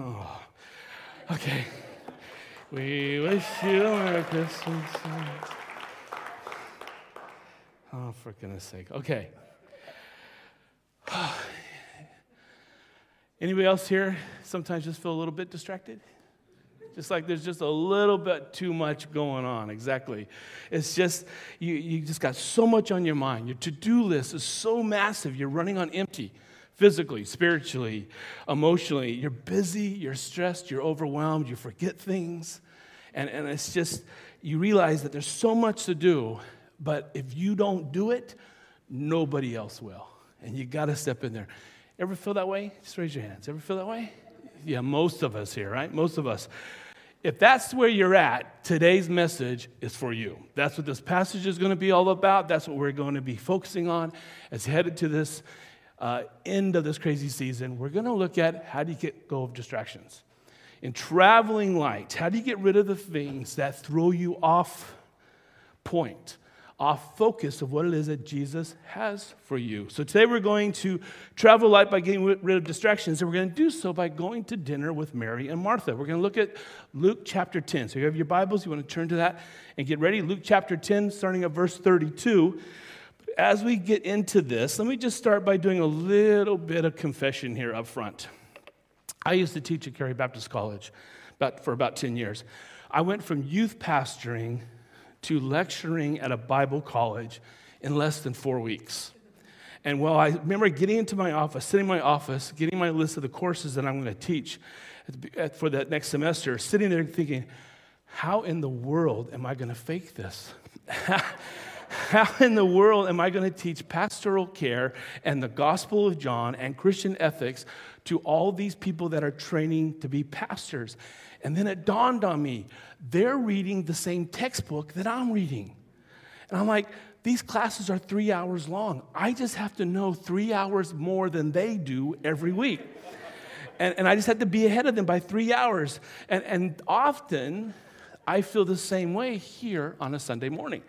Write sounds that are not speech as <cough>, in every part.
Oh, okay. We wish you a Merry Christmas. Oh, for goodness sake. Okay. <sighs> Anybody else here sometimes just feel a little bit distracted? Just like there's just a little bit too much going on. Exactly. It's just, you, you just got so much on your mind. Your to do list is so massive, you're running on empty physically, spiritually, emotionally. You're busy, you're stressed, you're overwhelmed, you forget things. And, and it's just, you realize that there's so much to do, but if you don't do it, nobody else will. And you got to step in there. Ever feel that way? Just raise your hands. Ever feel that way? Yeah, most of us here, right? Most of us. If that's where you're at, today's message is for you. That's what this passage is going to be all about. That's what we're going to be focusing on as headed to this uh, end of this crazy season, we're going to look at how do you get go of distractions. In traveling light, how do you get rid of the things that throw you off point, off focus of what it is that Jesus has for you? So today we're going to travel light by getting rid of distractions, and we're going to do so by going to dinner with Mary and Martha. We're going to look at Luke chapter 10. So you have your Bibles, you want to turn to that and get ready. Luke chapter 10, starting at verse 32 as we get into this, let me just start by doing a little bit of confession here up front. I used to teach at Carey Baptist College about, for about 10 years. I went from youth pastoring to lecturing at a Bible college in less than four weeks. And while I remember getting into my office, sitting in my office, getting my list of the courses that I'm going to teach for that next semester, sitting there thinking, how in the world am I going to fake this? <laughs> how in the world am I going to teach pastoral care and the Gospel of John and Christian ethics to all these people that are training to be pastors? And then it dawned on me they're reading the same textbook that I'm reading. And I'm like, these classes are three hours long. I just have to know three hours more than they do every week. And, and I just had to be ahead of them by three hours. And, and often, I feel the same way here on a Sunday morning.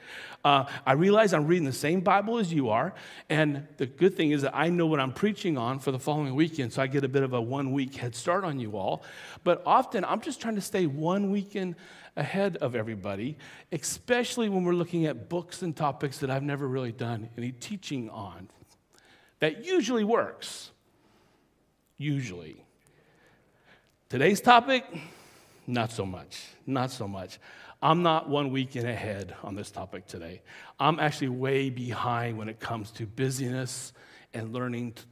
Uh, I realize I'm reading the same Bible as you are, and the good thing is that I know what I'm preaching on for the following weekend, so I get a bit of a one week head start on you all. But often I'm just trying to stay one weekend ahead of everybody, especially when we're looking at books and topics that I've never really done any teaching on. That usually works. Usually. Today's topic, not so much. Not so much. I'm not one weekend ahead on this topic today. I'm actually way behind when it comes to busyness and learning to,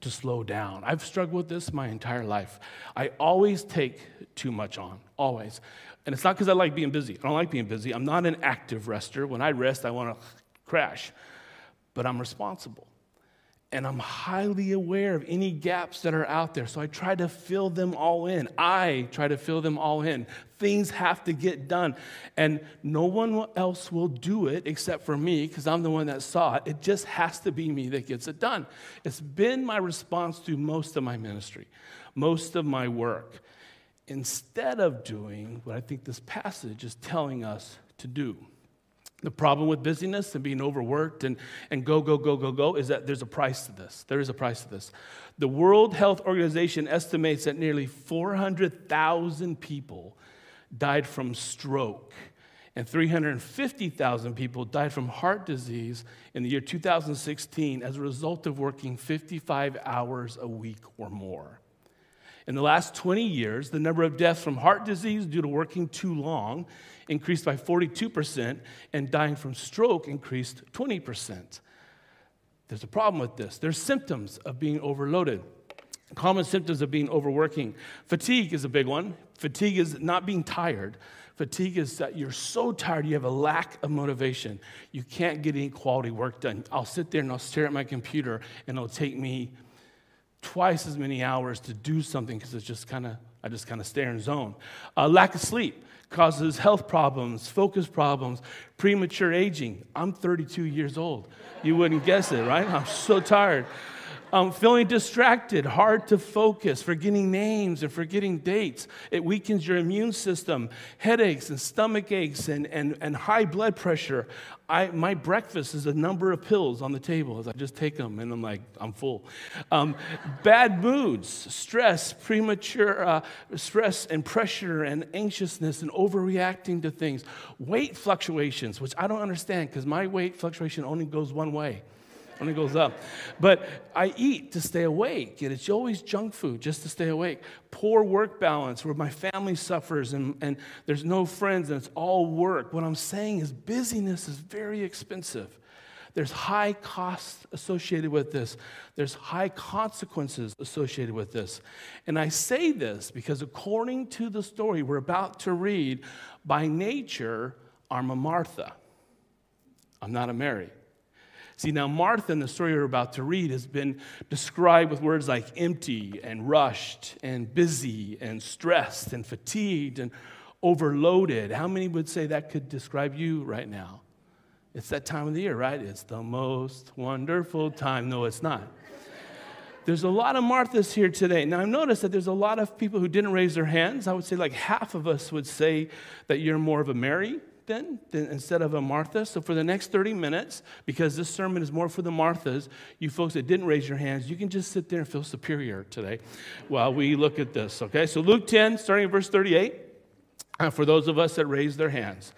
to slow down. I've struggled with this my entire life. I always take too much on, always. And it's not because I like being busy. I don't like being busy. I'm not an active rester. When I rest, I want to crash. But I'm responsible and I'm highly aware of any gaps that are out there. So I try to fill them all in. I try to fill them all in. Things have to get done. And no one else will do it except for me because I'm the one that saw it. It just has to be me that gets it done. It's been my response to most of my ministry, most of my work, instead of doing what I think this passage is telling us to do. The problem with busyness and being overworked and, and go, go, go, go, go is that there's a price to this. There is a price to this. The World Health Organization estimates that nearly 400,000 people died from stroke and 350,000 people died from heart disease in the year 2016 as a result of working 55 hours a week or more. In the last 20 years, the number of deaths from heart disease due to working too long increased by 42%, and dying from stroke increased 20%. There's a problem with this. There's symptoms of being overloaded. Common symptoms of being overworking. Fatigue is a big one. Fatigue is not being tired. Fatigue is that you're so tired, you have a lack of motivation. You can't get any quality work done. I'll sit there and I'll stare at my computer, and it'll take me twice as many hours to do something because it's just kind of, I just kind of stare in zone. Uh, lack of sleep causes health problems, focus problems, premature aging. I'm 32 years old. You wouldn't guess it, right? I'm so tired. Um, feeling distracted, hard to focus, forgetting names and forgetting dates. It weakens your immune system, headaches and stomach aches and, and, and high blood pressure. I, my breakfast is a number of pills on the table as I just take them and I'm like, I'm full. Um, bad moods, stress, premature uh, stress and pressure and anxiousness and overreacting to things. Weight fluctuations, which I don't understand because my weight fluctuation only goes one way when it goes up. But I eat to stay awake, and it's always junk food just to stay awake. Poor work balance where my family suffers and, and there's no friends and it's all work. What I'm saying is busyness is very expensive. There's high costs associated with this. There's high consequences associated with this. And I say this because according to the story we're about to read, by nature, I'm a Martha. I'm not a Mary. See, now Martha in the story we're about to read has been described with words like empty and rushed and busy and stressed and fatigued and overloaded. How many would say that could describe you right now? It's that time of the year, right? It's the most wonderful time. No, it's not. There's a lot of Marthas here today. Now, I've noticed that there's a lot of people who didn't raise their hands. I would say like half of us would say that you're more of a Mary then, then instead of a Martha. So for the next 30 minutes, because this sermon is more for the Marthas, you folks that didn't raise your hands, you can just sit there and feel superior today while we look at this, okay? So Luke 10, starting at verse 38, uh, for those of us that raised their hands.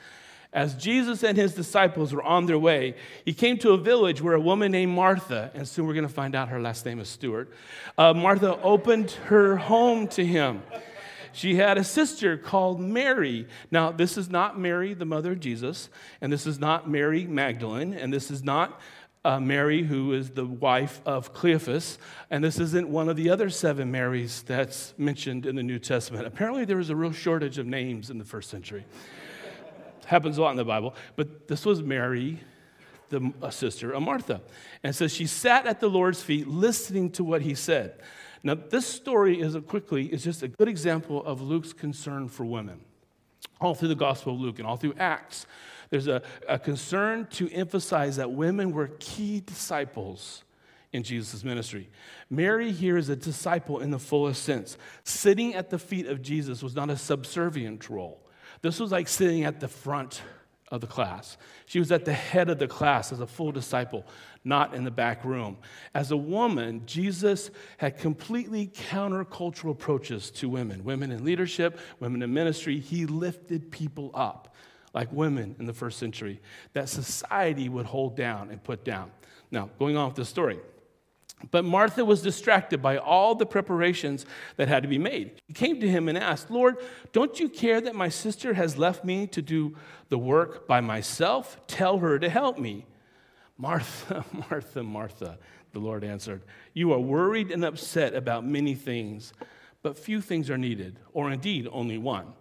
As Jesus and his disciples were on their way, he came to a village where a woman named Martha, and soon we're going to find out her last name is Stewart, uh, Martha opened her home to him. She had a sister called Mary. Now, this is not Mary, the mother of Jesus, and this is not Mary Magdalene, and this is not uh, Mary, who is the wife of Cleophas, and this isn't one of the other seven Marys that's mentioned in the New Testament. Apparently, there was a real shortage of names in the first century. Happens a lot in the Bible, but this was Mary, the sister of Martha. And so she sat at the Lord's feet listening to what he said. Now, this story is quickly is just a good example of Luke's concern for women. All through the Gospel of Luke and all through Acts, there's a, a concern to emphasize that women were key disciples in Jesus' ministry. Mary here is a disciple in the fullest sense. Sitting at the feet of Jesus was not a subservient role. This was like sitting at the front of the class. She was at the head of the class as a full disciple, not in the back room. As a woman, Jesus had completely countercultural approaches to women women in leadership, women in ministry. He lifted people up like women in the first century that society would hold down and put down. Now, going on with the story. But Martha was distracted by all the preparations that had to be made. She came to him and asked, Lord, don't you care that my sister has left me to do the work by myself? Tell her to help me. Martha, <laughs> Martha, Martha, the Lord answered, You are worried and upset about many things, but few things are needed, or indeed only one.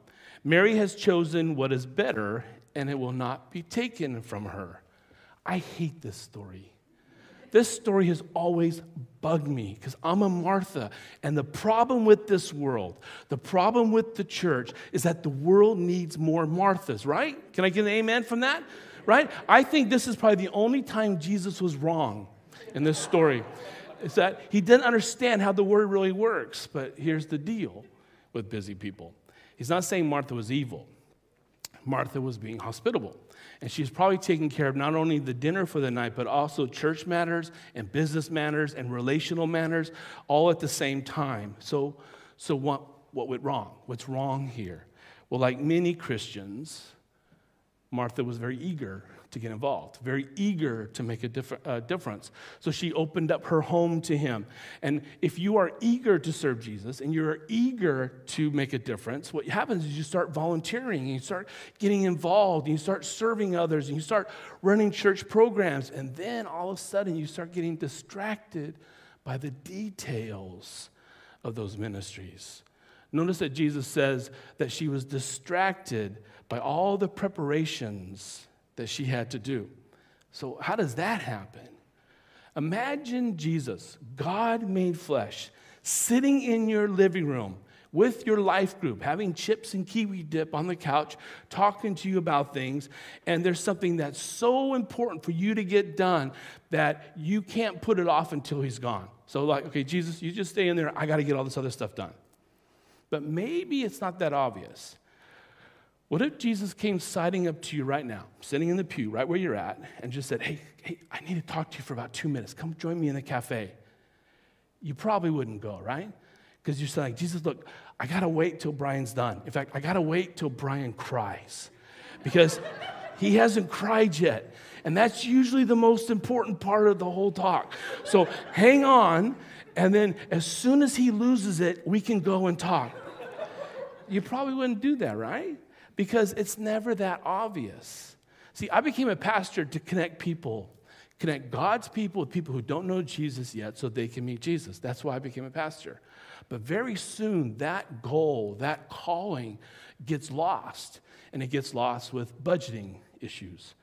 Mary has chosen what is better, and it will not be taken from her. I hate this story. This story has always bugged me because I'm a Martha. And the problem with this world, the problem with the church, is that the world needs more Marthas, right? Can I get an amen from that? right? I think this is probably the only time Jesus was wrong in this story. Is that he didn't understand how the word really works. But here's the deal with busy people He's not saying Martha was evil, Martha was being hospitable. And she's probably taking care of not only the dinner for the night, but also church matters and business matters and relational matters all at the same time. So, so what, what went wrong? What's wrong here? Well, like many Christians, Martha was very eager to get involved, very eager to make a diff- uh, difference. So she opened up her home to him. And if you are eager to serve Jesus and you're eager to make a difference, what happens is you start volunteering and you start getting involved and you start serving others and you start running church programs. And then all of a sudden you start getting distracted by the details of those ministries. Notice that Jesus says that she was distracted by all the preparations that she had to do. So, how does that happen? Imagine Jesus, God made flesh, sitting in your living room with your life group, having chips and kiwi dip on the couch, talking to you about things, and there's something that's so important for you to get done that you can't put it off until he's gone. So, like, okay, Jesus, you just stay in there. I got to get all this other stuff done. But maybe it's not that obvious. What if Jesus came siding up to you right now, sitting in the pew right where you're at, and just said, Hey, hey, I need to talk to you for about two minutes. Come join me in the cafe. You probably wouldn't go, right? Because you're saying, Jesus, look, I got to wait till Brian's done. In fact, I got to wait till Brian cries because he hasn't cried yet. And that's usually the most important part of the whole talk. So hang on, and then as soon as he loses it, we can go and talk. You probably wouldn't do that, right? Because it's never that obvious. See, I became a pastor to connect people connect God's people with people who don't know Jesus yet so they can meet Jesus. That's why I became a pastor. But very soon, that goal, that calling gets lost. And it gets lost with budgeting issues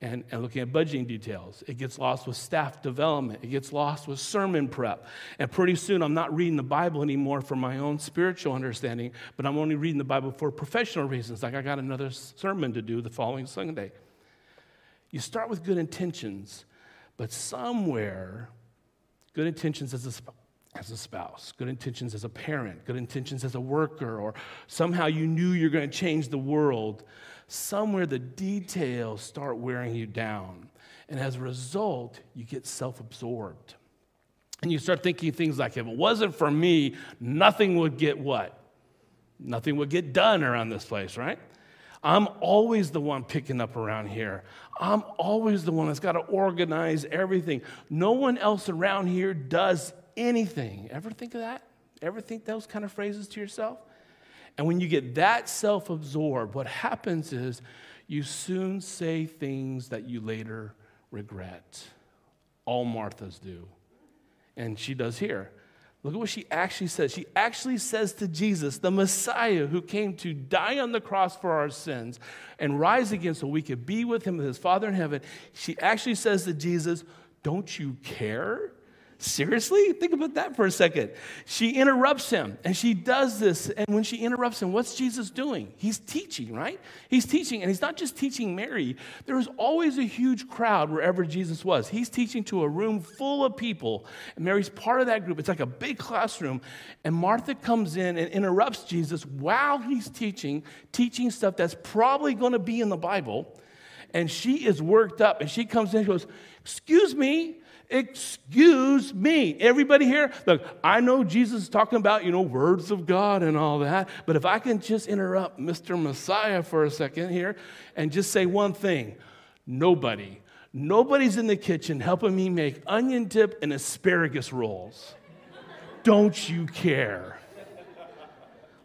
and, and looking at budgeting details. It gets lost with staff development. It gets lost with sermon prep. And pretty soon, I'm not reading the Bible anymore for my own spiritual understanding, but I'm only reading the Bible for professional reasons, like I got another sermon to do the following Sunday. You start with good intentions, but somewhere, good intentions as a as a spouse, good intentions as a parent, good intentions as a worker, or somehow you knew you're going to change the world, somewhere the details start wearing you down. And as a result, you get self absorbed. And you start thinking things like, if it wasn't for me, nothing would get what? Nothing would get done around this place, right? I'm always the one picking up around here. I'm always the one that's got to organize everything. No one else around here does anything. Ever think of that? Ever think those kind of phrases to yourself? And when you get that self absorbed, what happens is you soon say things that you later regret. All Marthas do. And she does here. Look at what she actually says. She actually says to Jesus, the Messiah who came to die on the cross for our sins and rise again so we could be with him with his Father in heaven. She actually says to Jesus, Don't you care Seriously? Think about that for a second. She interrupts him, and she does this. And when she interrupts him, what's Jesus doing? He's teaching, right? He's teaching, and he's not just teaching Mary. There was always a huge crowd wherever Jesus was. He's teaching to a room full of people, and Mary's part of that group. It's like a big classroom. And Martha comes in and interrupts Jesus while he's teaching, teaching stuff that's probably going to be in the Bible. And she is worked up, and she comes in and goes, Excuse me, Excuse me. Everybody here, look, I know Jesus is talking about, you know, words of God and all that, but if I can just interrupt Mr. Messiah for a second here and just say one thing nobody, nobody's in the kitchen helping me make onion dip and asparagus rolls. Don't you care?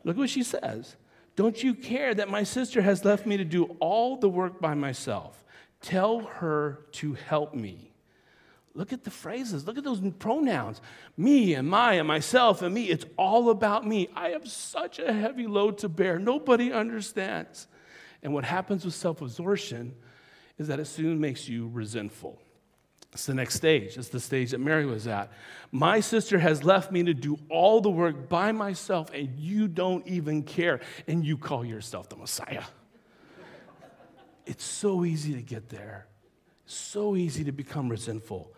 Look what she says. Don't you care that my sister has left me to do all the work by myself? Tell her to help me. Look at the phrases. Look at those pronouns. Me and my and myself and me. It's all about me. I have such a heavy load to bear. Nobody understands. And what happens with self absorption is that it soon makes you resentful. It's the next stage. It's the stage that Mary was at. My sister has left me to do all the work by myself, and you don't even care, and you call yourself the Messiah. it's so easy to get there, so easy to become resentful.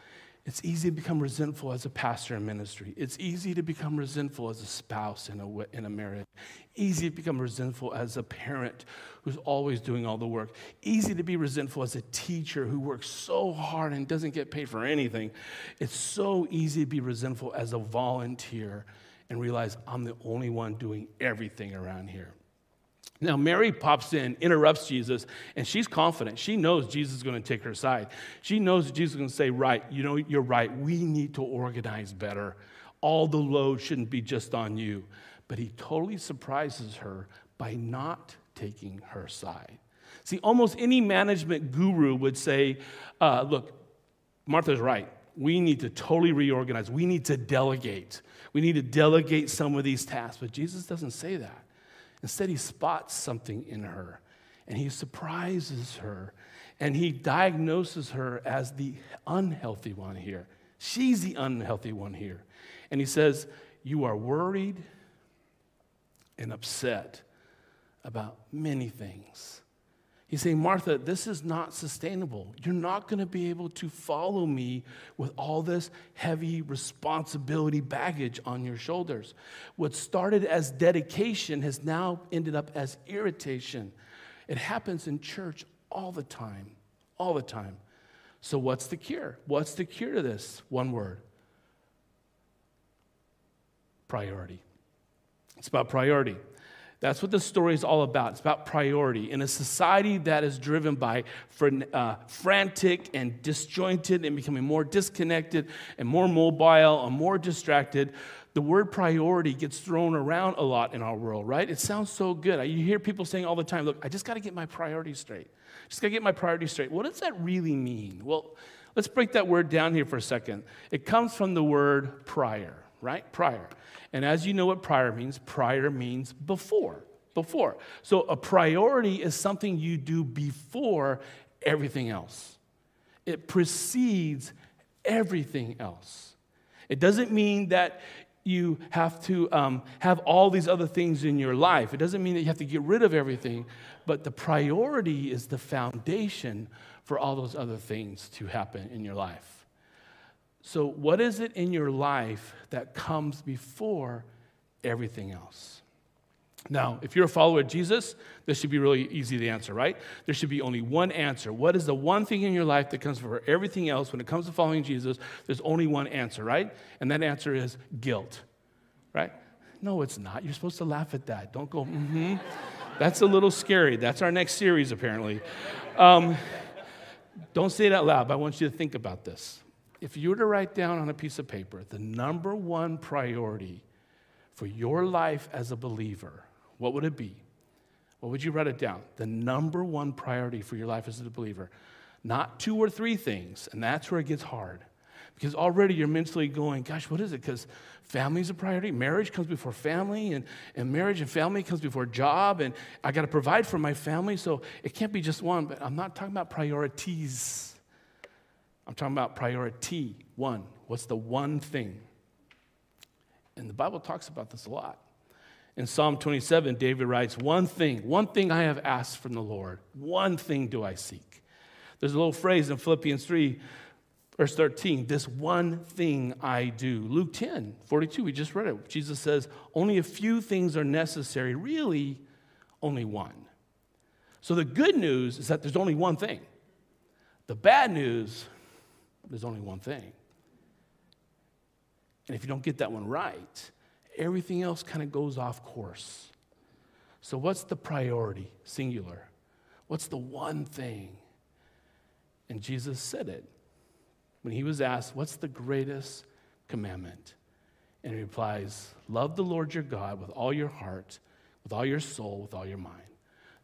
It's easy to become resentful as a pastor in ministry. It's easy to become resentful as a spouse in a, in a marriage. Easy to become resentful as a parent who's always doing all the work. Easy to be resentful as a teacher who works so hard and doesn't get paid for anything. It's so easy to be resentful as a volunteer and realize I'm the only one doing everything around here. Now, Mary pops in, interrupts Jesus, and she's confident. She knows Jesus is going to take her side. She knows Jesus is going to say, Right, you know, you're right. We need to organize better. All the load shouldn't be just on you. But he totally surprises her by not taking her side. See, almost any management guru would say, uh, Look, Martha's right. We need to totally reorganize. We need to delegate. We need to delegate some of these tasks. But Jesus doesn't say that. Instead, he spots something in her and he surprises her and he diagnoses her as the unhealthy one here. She's the unhealthy one here. And he says, You are worried and upset about many things. He's saying, Martha, this is not sustainable. You're not going to be able to follow me with all this heavy responsibility baggage on your shoulders. What started as dedication has now ended up as irritation. It happens in church all the time, all the time. So, what's the cure? What's the cure to this? One word priority. It's about priority. That's what the story is all about. It's about priority. In a society that is driven by uh, frantic and disjointed and becoming more disconnected and more mobile and more distracted, the word priority gets thrown around a lot in our world, right? It sounds so good. You hear people saying all the time, look, I just got to get my priorities straight. Just got to get my priorities straight. What does that really mean? Well, let's break that word down here for a second. It comes from the word prior, right? Prior. And as you know what prior means, prior means before. Before. So a priority is something you do before everything else, it precedes everything else. It doesn't mean that you have to um, have all these other things in your life. It doesn't mean that you have to get rid of everything, but the priority is the foundation for all those other things to happen in your life. So, what is it in your life that comes before everything else? Now, if you're a follower of Jesus, this should be really easy to answer, right? There should be only one answer. What is the one thing in your life that comes before everything else when it comes to following Jesus? There's only one answer, right? And that answer is guilt, right? No, it's not. You're supposed to laugh at that. Don't go, mm hmm. That's a little scary. That's our next series, apparently. Um, don't say it out loud, but I want you to think about this if you were to write down on a piece of paper the number one priority for your life as a believer, what would it be? What would you write it down? The number one priority for your life as a believer. Not two or three things, and that's where it gets hard. Because already you're mentally going, gosh, what is it? Because family is a priority. Marriage comes before family, and, and marriage and family comes before job, and I got to provide for my family, so it can't be just one. But I'm not talking about priorities. I'm talking about priority. One. What's the one thing? And the Bible talks about this a lot. In Psalm 27, David writes, One thing, one thing I have asked from the Lord, one thing do I seek. There's a little phrase in Philippians 3, verse 13, this one thing I do. Luke 10, 42, we just read it. Jesus says, Only a few things are necessary, really, only one. So the good news is that there's only one thing. The bad news there's only one thing. And if you don't get that one right, everything else kind of goes off course. So, what's the priority? Singular. What's the one thing? And Jesus said it when he was asked, What's the greatest commandment? And he replies, Love the Lord your God with all your heart, with all your soul, with all your mind.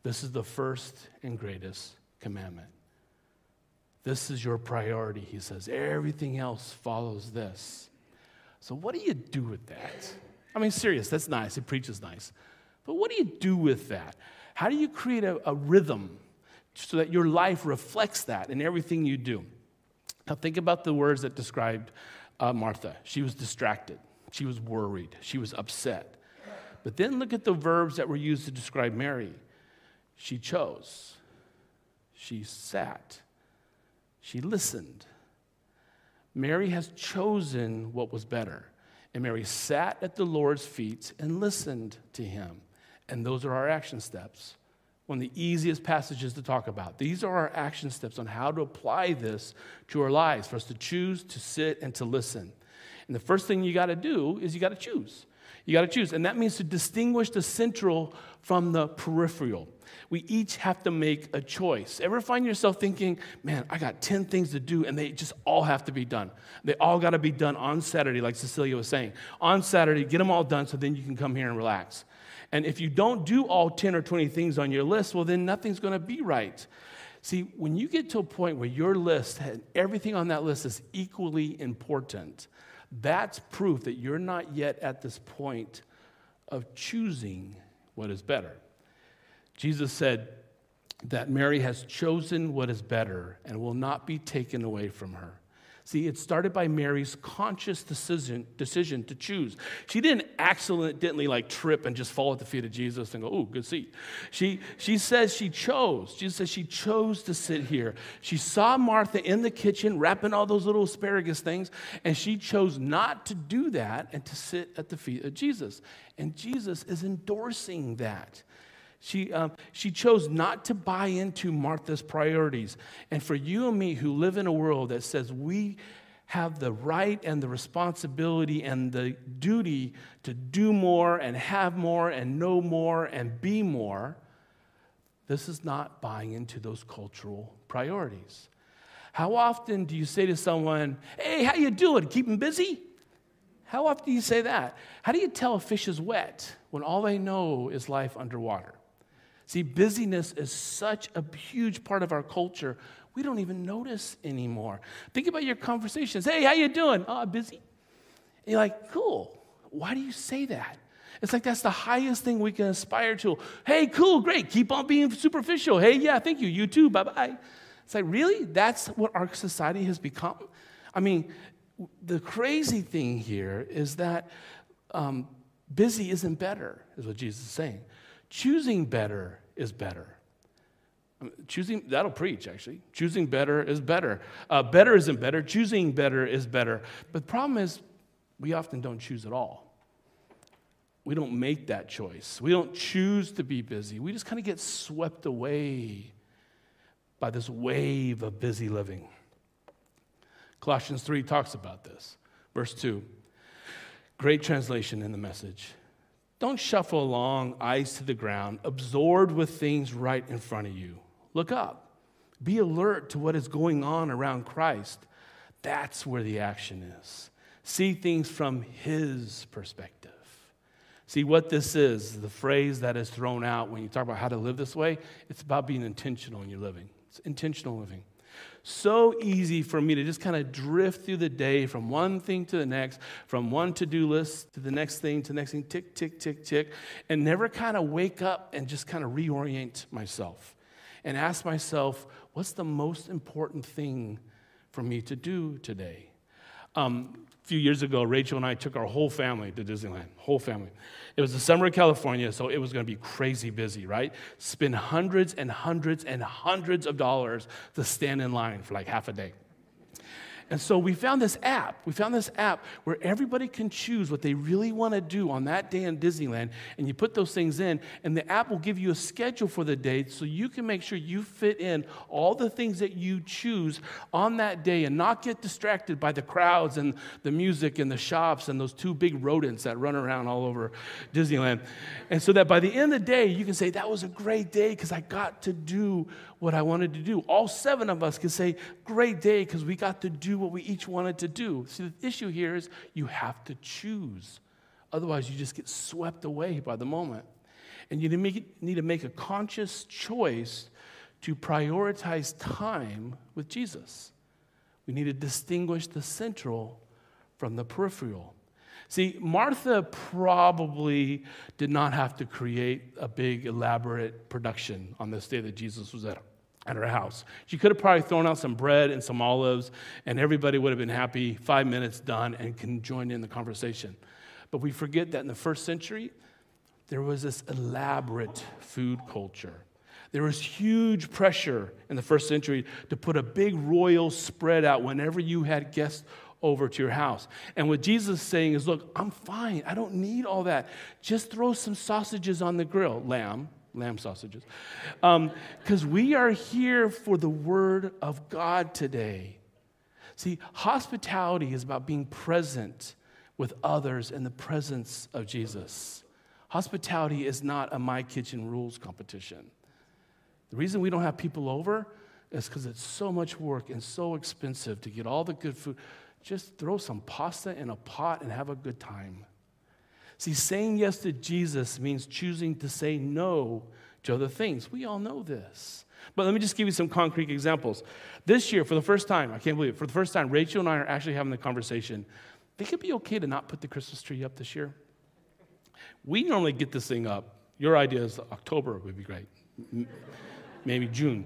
This is the first and greatest commandment. This is your priority, he says. Everything else follows this. So, what do you do with that? I mean, serious, that's nice. It preaches nice. But what do you do with that? How do you create a, a rhythm so that your life reflects that in everything you do? Now, think about the words that described uh, Martha. She was distracted, she was worried, she was upset. But then look at the verbs that were used to describe Mary. She chose, she sat, she listened. Mary has chosen what was better. And Mary sat at the Lord's feet and listened to him. And those are our action steps. One of the easiest passages to talk about. These are our action steps on how to apply this to our lives for us to choose, to sit, and to listen. And the first thing you got to do is you got to choose. You got to choose. And that means to distinguish the central from the peripheral we each have to make a choice. Ever find yourself thinking, man, I got 10 things to do and they just all have to be done? They all got to be done on Saturday, like Cecilia was saying. On Saturday, get them all done so then you can come here and relax. And if you don't do all 10 or 20 things on your list, well, then nothing's going to be right. See, when you get to a point where your list, and everything on that list is equally important, that's proof that you're not yet at this point of choosing what is better. Jesus said that Mary has chosen what is better and will not be taken away from her. See, it started by Mary's conscious decision, decision to choose. She didn't accidentally like trip and just fall at the feet of Jesus and go, "Oh, good seat." She she says she chose. Jesus says she chose to sit here. She saw Martha in the kitchen wrapping all those little asparagus things, and she chose not to do that and to sit at the feet of Jesus. And Jesus is endorsing that. She, um, she chose not to buy into Martha's priorities. And for you and me who live in a world that says we have the right and the responsibility and the duty to do more and have more and know more and be more, this is not buying into those cultural priorities. How often do you say to someone, "Hey, how you doing? Keeping busy?" How often do you say that? How do you tell a fish is wet when all they know is life underwater? See, busyness is such a huge part of our culture. We don't even notice anymore. Think about your conversations. Hey, how you doing? Oh, busy. And you're like, cool. Why do you say that? It's like that's the highest thing we can aspire to. Hey, cool, great. Keep on being superficial. Hey, yeah, thank you. You too. Bye bye. It's like, really? That's what our society has become? I mean, the crazy thing here is that um, busy isn't better, is what Jesus is saying. Choosing better is better. Choosing, that'll preach actually. Choosing better is better. Uh, better isn't better. Choosing better is better. But the problem is, we often don't choose at all. We don't make that choice. We don't choose to be busy. We just kind of get swept away by this wave of busy living. Colossians 3 talks about this. Verse 2. Great translation in the message. Don't shuffle along, eyes to the ground, absorbed with things right in front of you. Look up. Be alert to what is going on around Christ. That's where the action is. See things from His perspective. See what this is, the phrase that is thrown out when you talk about how to live this way, it's about being intentional in your living. It's intentional living so easy for me to just kind of drift through the day from one thing to the next, from one to do list to the next thing to the next thing, tick, tick, tick, tick, and never kind of wake up and just kind of reorient myself and ask myself, what's the most important thing for me to do today? Um, few years ago, Rachel and I took our whole family to Disneyland, whole family. It was the summer of California, so it was going to be crazy busy, right? Spend hundreds and hundreds and hundreds of dollars to stand in line for like half a day. And so we found this app. We found this app where everybody can choose what they really want to do on that day in Disneyland. And you put those things in, and the app will give you a schedule for the day so you can make sure you fit in all the things that you choose on that day and not get distracted by the crowds and the music and the shops and those two big rodents that run around all over Disneyland. And so that by the end of the day, you can say, That was a great day because I got to do what I wanted to do. All seven of us could say, Great day, because we got to do what we each wanted to do. See, the issue here is you have to choose. Otherwise, you just get swept away by the moment. And you need to make a conscious choice to prioritize time with Jesus. We need to distinguish the central from the peripheral. See, Martha probably did not have to create a big, elaborate production on this day that Jesus was at at her house. She could have probably thrown out some bread and some olives, and everybody would have been happy, five minutes done, and can join in the conversation. But we forget that in the first century, there was this elaborate food culture. There was huge pressure in the first century to put a big royal spread out whenever you had guests over to your house. And what Jesus is saying is, look, I'm fine. I don't need all that. Just throw some sausages on the grill, lamb, lamb sausages. Because um, we are here for the Word of God today. See, hospitality is about being present with others in the presence of Jesus. Hospitality is not a My Kitchen Rules competition. The reason we don't have people over is because it's so much work and so expensive to get all the good food. Just throw some pasta in a pot and have a good time. See, saying yes to Jesus means choosing to say no to other things. We all know this. But let me just give you some concrete examples. This year, for the first time, I can't believe it, for the first time, Rachel and I are actually having the conversation. Think it'd be okay to not put the Christmas tree up this year? We normally get this thing up. Your idea is October would be great, maybe June.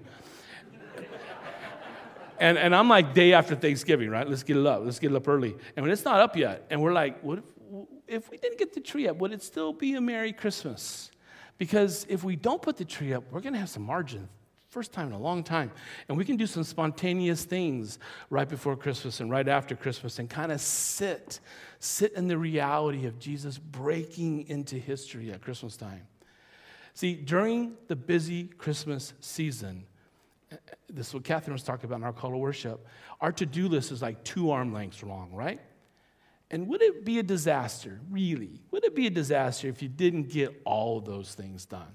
And, and I'm like, day after Thanksgiving, right? Let's get it up. Let's get it up early. And when it's not up yet, and we're like, what if, if we didn't get the tree up, would it still be a Merry Christmas? Because if we don't put the tree up, we're going to have some margin. First time in a long time. And we can do some spontaneous things right before Christmas and right after Christmas and kind of sit, sit in the reality of Jesus breaking into history at Christmas time. See, during the busy Christmas season, this is what Catherine was talking about in our call to worship, our to do list is like two arm lengths long, right? And would it be a disaster, really? Would it be a disaster if you didn't get all those things done?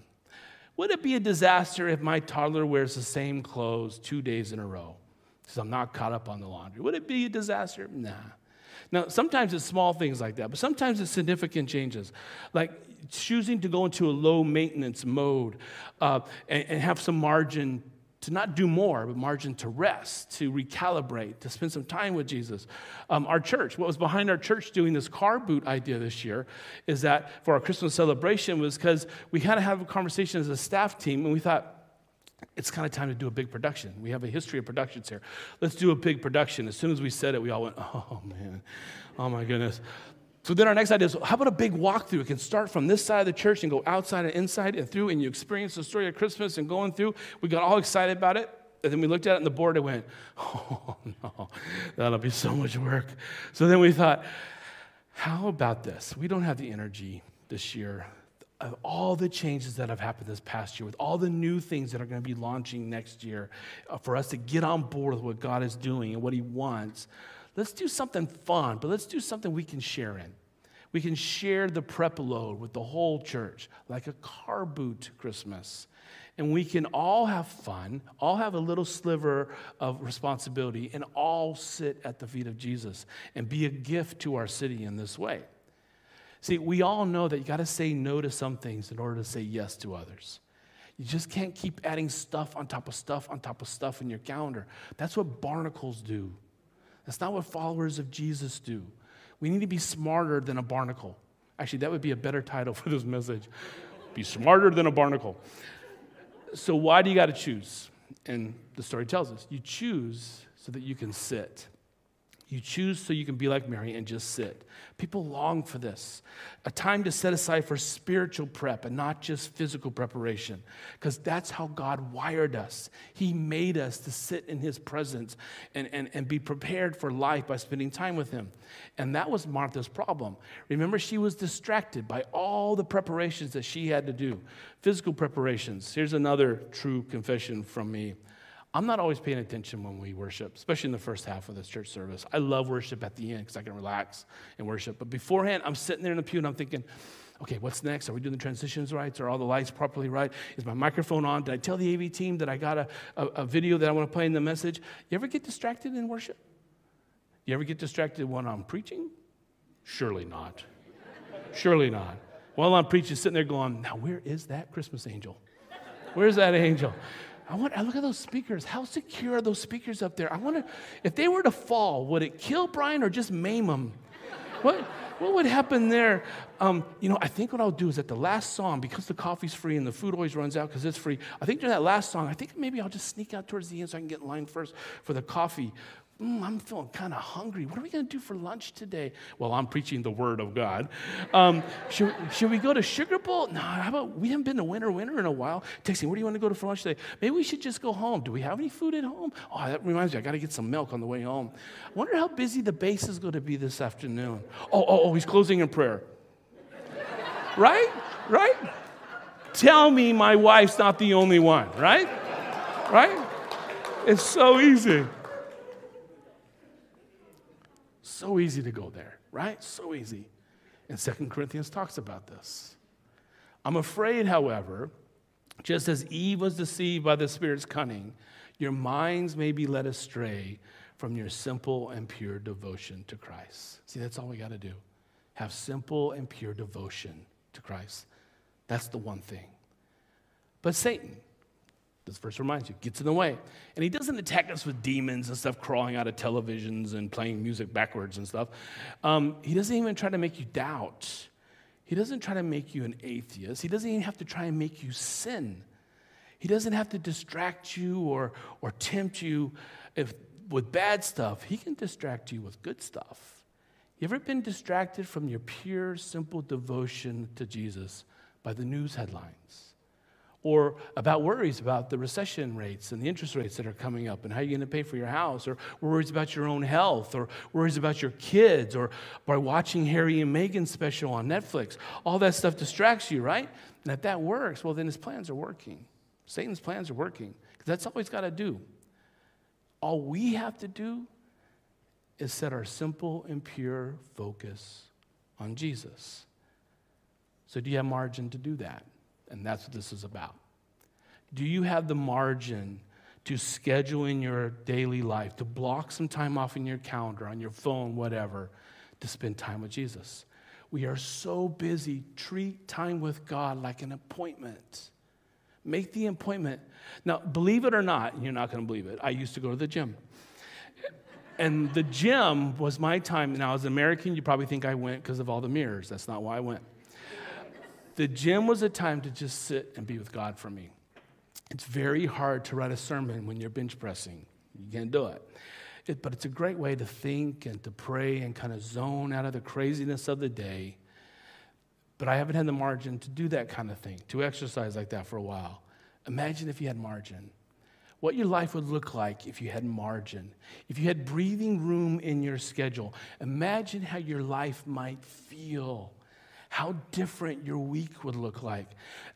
Would it be a disaster if my toddler wears the same clothes two days in a row because I'm not caught up on the laundry? Would it be a disaster? Nah. Now, sometimes it's small things like that, but sometimes it's significant changes, like choosing to go into a low maintenance mode uh, and, and have some margin to not do more, but margin to rest, to recalibrate, to spend some time with Jesus. Um, our church, what was behind our church doing this car boot idea this year is that for our Christmas celebration was because we had to have a conversation as a staff team, and we thought, it's kind of time to do a big production. We have a history of productions here. Let's do a big production. As soon as we said it, we all went, oh man, oh my goodness. So then our next idea is how about a big walkthrough? It can start from this side of the church and go outside and inside and through, and you experience the story of Christmas and going through. We got all excited about it. And then we looked at it on the board and went, <laughs> oh no, that'll be so much work. So then we thought, how about this? We don't have the energy this year of all the changes that have happened this past year, with all the new things that are going to be launching next year, uh, for us to get on board with what God is doing and what He wants. Let's do something fun, but let's do something we can share in. We can share the prep load with the whole church, like a car boot Christmas. And we can all have fun, all have a little sliver of responsibility, and all sit at the feet of Jesus and be a gift to our city in this way. See, we all know that you got to say no to some things in order to say yes to others. You just can't keep adding stuff on top of stuff on top of stuff in your calendar. That's what barnacles do. That's not what followers of Jesus do. We need to be smarter than a barnacle. Actually, that would be a better title <laughs> for this message. Be smarter than a barnacle. So, why do you got to choose? And the story tells us you choose so that you can sit. You choose so you can be like Mary and just sit. People long for this a time to set aside for spiritual prep and not just physical preparation, because that's how God wired us. He made us to sit in His presence and, and, and be prepared for life by spending time with Him. And that was Martha's problem. Remember, she was distracted by all the preparations that she had to do physical preparations. Here's another true confession from me. I'm not always paying attention when we worship, especially in the first half of this church service. I love worship at the end because I can relax and worship. But beforehand, I'm sitting there in the pew and I'm thinking, okay, what's next? Are we doing the transitions right? Are all the lights properly right? Is my microphone on? Did I tell the AV team that I got a, a, a video that I want to play in the message? You ever get distracted in worship? You ever get distracted when I'm preaching? Surely not. Surely not. While I'm preaching, sitting there going, now where is that Christmas angel? Where's that angel? I want I look at those speakers. How secure are those speakers up there? I wonder if they were to fall, would it kill Brian or just maim him? What, what would happen there? Um, you know, I think what I'll do is at the last song, because the coffee's free and the food always runs out because it's free, I think during that last song, I think maybe I'll just sneak out towards the end so I can get in line first for the coffee mm, I'm feeling kind of hungry. What are we going to do for lunch today? Well, I'm preaching the word of God. Um, should, should we go to Sugar Bowl? No, how about we haven't been to Winter Winter in a while. Texting, where do you want to go to for lunch today? Maybe we should just go home. Do we have any food at home? Oh, that reminds me, I got to get some milk on the way home. I wonder how busy the Base is going to be this afternoon. Oh, oh, oh, he's closing in prayer. right? Right? Tell me my wife's not the only one, right? Right? It's so easy. So easy to go there, right? So easy. And Second Corinthians talks about this. I'm afraid, however, just as Eve was deceived by the Spirit's cunning, your minds may be led astray from your simple and pure devotion to Christ. See, that's all we got to do. Have simple and pure devotion to Christ. That's the one thing. But Satan, this verse reminds you, gets in the way. And he doesn't attack us with demons and stuff crawling out of televisions and playing music backwards and stuff. Um, he doesn't even try to make you doubt. He doesn't try to make you an atheist. He doesn't even have to try and make you sin. He doesn't have to distract you or, or tempt you if with bad stuff, He can distract you with good stuff. You ever been distracted from your pure, simple devotion to Jesus by the news headlines? Or about worries about the recession rates and the interest rates that are coming up and how you're going to pay for your house, or worries about your own health, or worries about your kids, or by watching Harry and Meghan special on Netflix. All that stuff distracts you, right? And if that works, well, then his plans are working. Satan's plans are working because that's all he's got to do. All we have to do is set our simple and pure focus on Jesus. So, do you have margin to do that? And that's what this is about. Do you have the margin to schedule in your daily life, to block some time off in your calendar, on your phone, whatever, to spend time with Jesus? We are so busy. Treat time with God like an appointment. Make the appointment. Now, believe it or not, you're not going to believe it. I used to go to the gym. And the gym was my time. Now, as an American, you probably think I went because of all the mirrors. That's not why I went. The gym was a time to just sit and be with God for me. It's very hard to write a sermon when you're bench pressing. You can't do it. it. But it's a great way to think and to pray and kind of zone out of the craziness of the day. But I haven't had the margin to do that kind of thing, to exercise like that for a while. Imagine if you had margin. What your life would look like if you had margin, if you had breathing room in your schedule. Imagine how your life might feel how different your week would look like.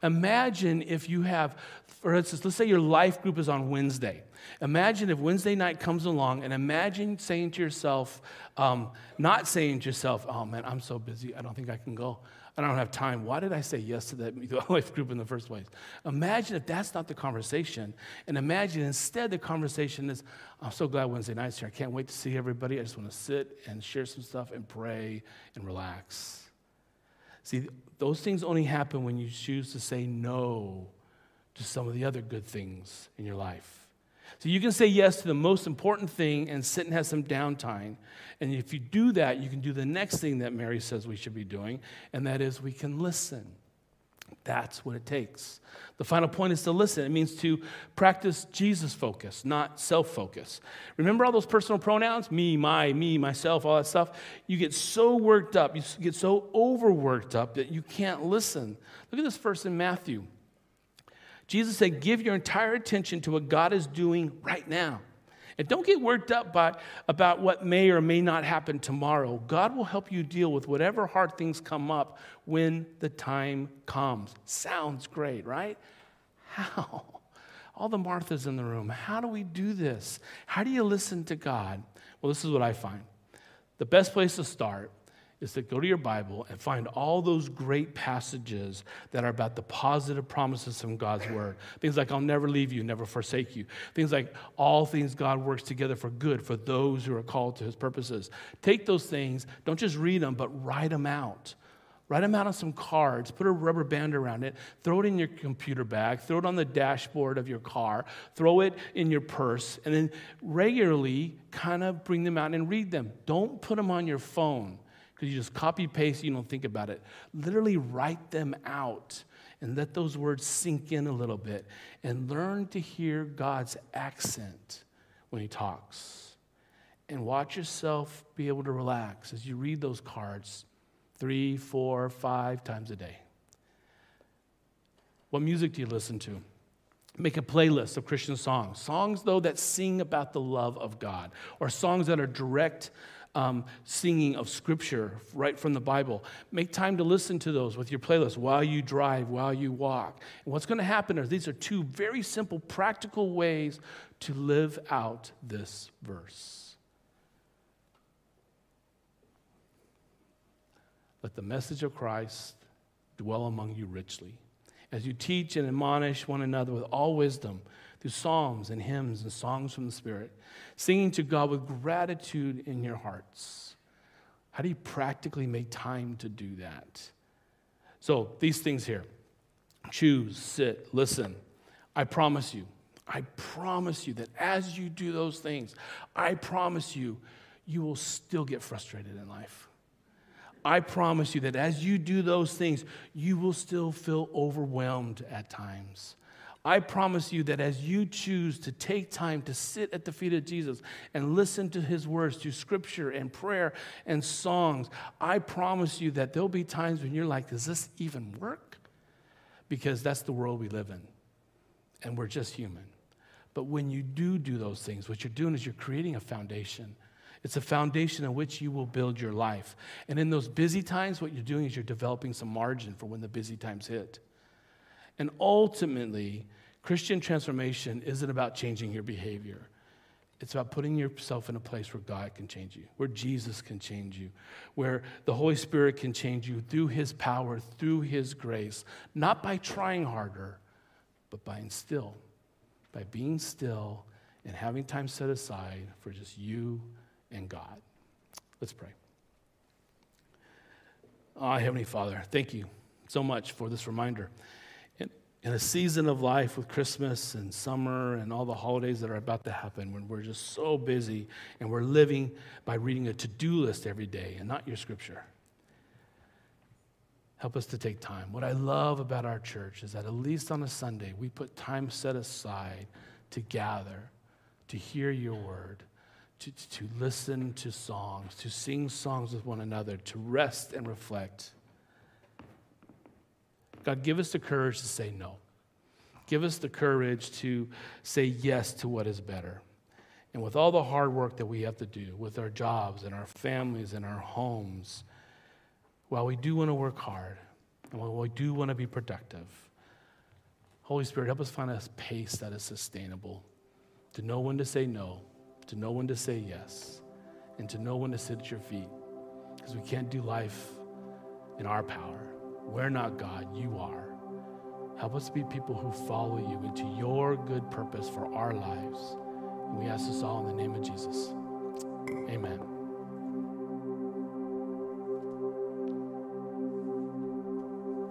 Imagine if you have, for instance, let's say your life group is on Wednesday. Imagine if Wednesday night comes along and imagine saying to yourself, um, not saying to yourself, oh man, I'm so busy, I don't think I can go. I don't have time. Why did I say yes to that <laughs> life group in the first place? Imagine if that's not the conversation. And imagine instead the conversation is, I'm so glad Wednesday night's here. I can't wait to see everybody. I just want to sit and share some stuff and pray and relax. See, those things only happen when you choose to say no to some of the other good things in your life. So you can say yes to the most important thing and sit and have some downtime. And if you do that, you can do the next thing that Mary says we should be doing, and that is we can listen. That's what it takes. The final point is to listen. It means to practice Jesus focus, not self focus. Remember all those personal pronouns? Me, my, me, myself, all that stuff? You get so worked up, you get so overworked up that you can't listen. Look at this verse in Matthew. Jesus said, Give your entire attention to what God is doing right now. And don't get worked up by, about what may or may not happen tomorrow. God will help you deal with whatever hard things come up when the time comes. Sounds great, right? How? All the Marthas in the room. How do we do this? How do you listen to God? Well, this is what I find. The best place to start is to go to your Bible and find all those great passages that are about the positive promises from God's word. Things like, I'll never leave you, never forsake you. Things like, all things God works together for good for those who are called to his purposes. Take those things, don't just read them, but write them out. Write them out on some cards, put a rubber band around it, throw it in your computer bag, throw it on the dashboard of your car, throw it in your purse, and then regularly kind of bring them out and read them. Don't put them on your phone because you just copy paste, you don't think about it. Literally write them out and let those words sink in a little bit and learn to hear God's accent when He talks. And watch yourself be able to relax as you read those cards three, four, five times a day. What music do you listen to? Make a playlist of Christian songs. Songs, though, that sing about the love of God, or songs that are direct um, singing of scripture right from the Bible. Make time to listen to those with your playlist while you drive, while you walk. And what's going to happen is these are two very simple, practical ways to live out this verse. Let the message of Christ dwell among you richly as you teach and admonish one another with all wisdom through psalms and hymns and songs from the Spirit, singing to God with gratitude in your hearts. How do you practically make time to do that? So, these things here choose, sit, listen. I promise you, I promise you that as you do those things, I promise you, you will still get frustrated in life. I promise you that as you do those things, you will still feel overwhelmed at times. I promise you that as you choose to take time to sit at the feet of Jesus and listen to his words through scripture and prayer and songs, I promise you that there'll be times when you're like, does this even work? Because that's the world we live in, and we're just human. But when you do do those things, what you're doing is you're creating a foundation. It's a foundation on which you will build your life. And in those busy times, what you're doing is you're developing some margin for when the busy times hit. And ultimately, Christian transformation isn't about changing your behavior. It's about putting yourself in a place where God can change you, where Jesus can change you, where the Holy Spirit can change you through His power, through His grace, not by trying harder, but by still, by being still and having time set aside for just you and God. Let's pray. Oh, Heavenly Father, thank you so much for this reminder in a season of life with Christmas and summer and all the holidays that are about to happen when we're just so busy and we're living by reading a to do list every day and not your scripture. Help us to take time. What I love about our church is that at least on a Sunday, we put time set aside to gather, to hear your word, to, to listen to songs, to sing songs with one another, to rest and reflect. God, give us the courage to say no. Give us the courage to say yes to what is better. And with all the hard work that we have to do with our jobs and our families and our homes, while we do want to work hard and while we do want to be productive, Holy Spirit, help us find a pace that is sustainable, to know when to say no, to know when to say yes, and to know when to sit at your feet. Because we can't do life in our power. We're not God, you are. Help us be people who follow you into your good purpose for our lives. And we ask this all in the name of Jesus. Amen.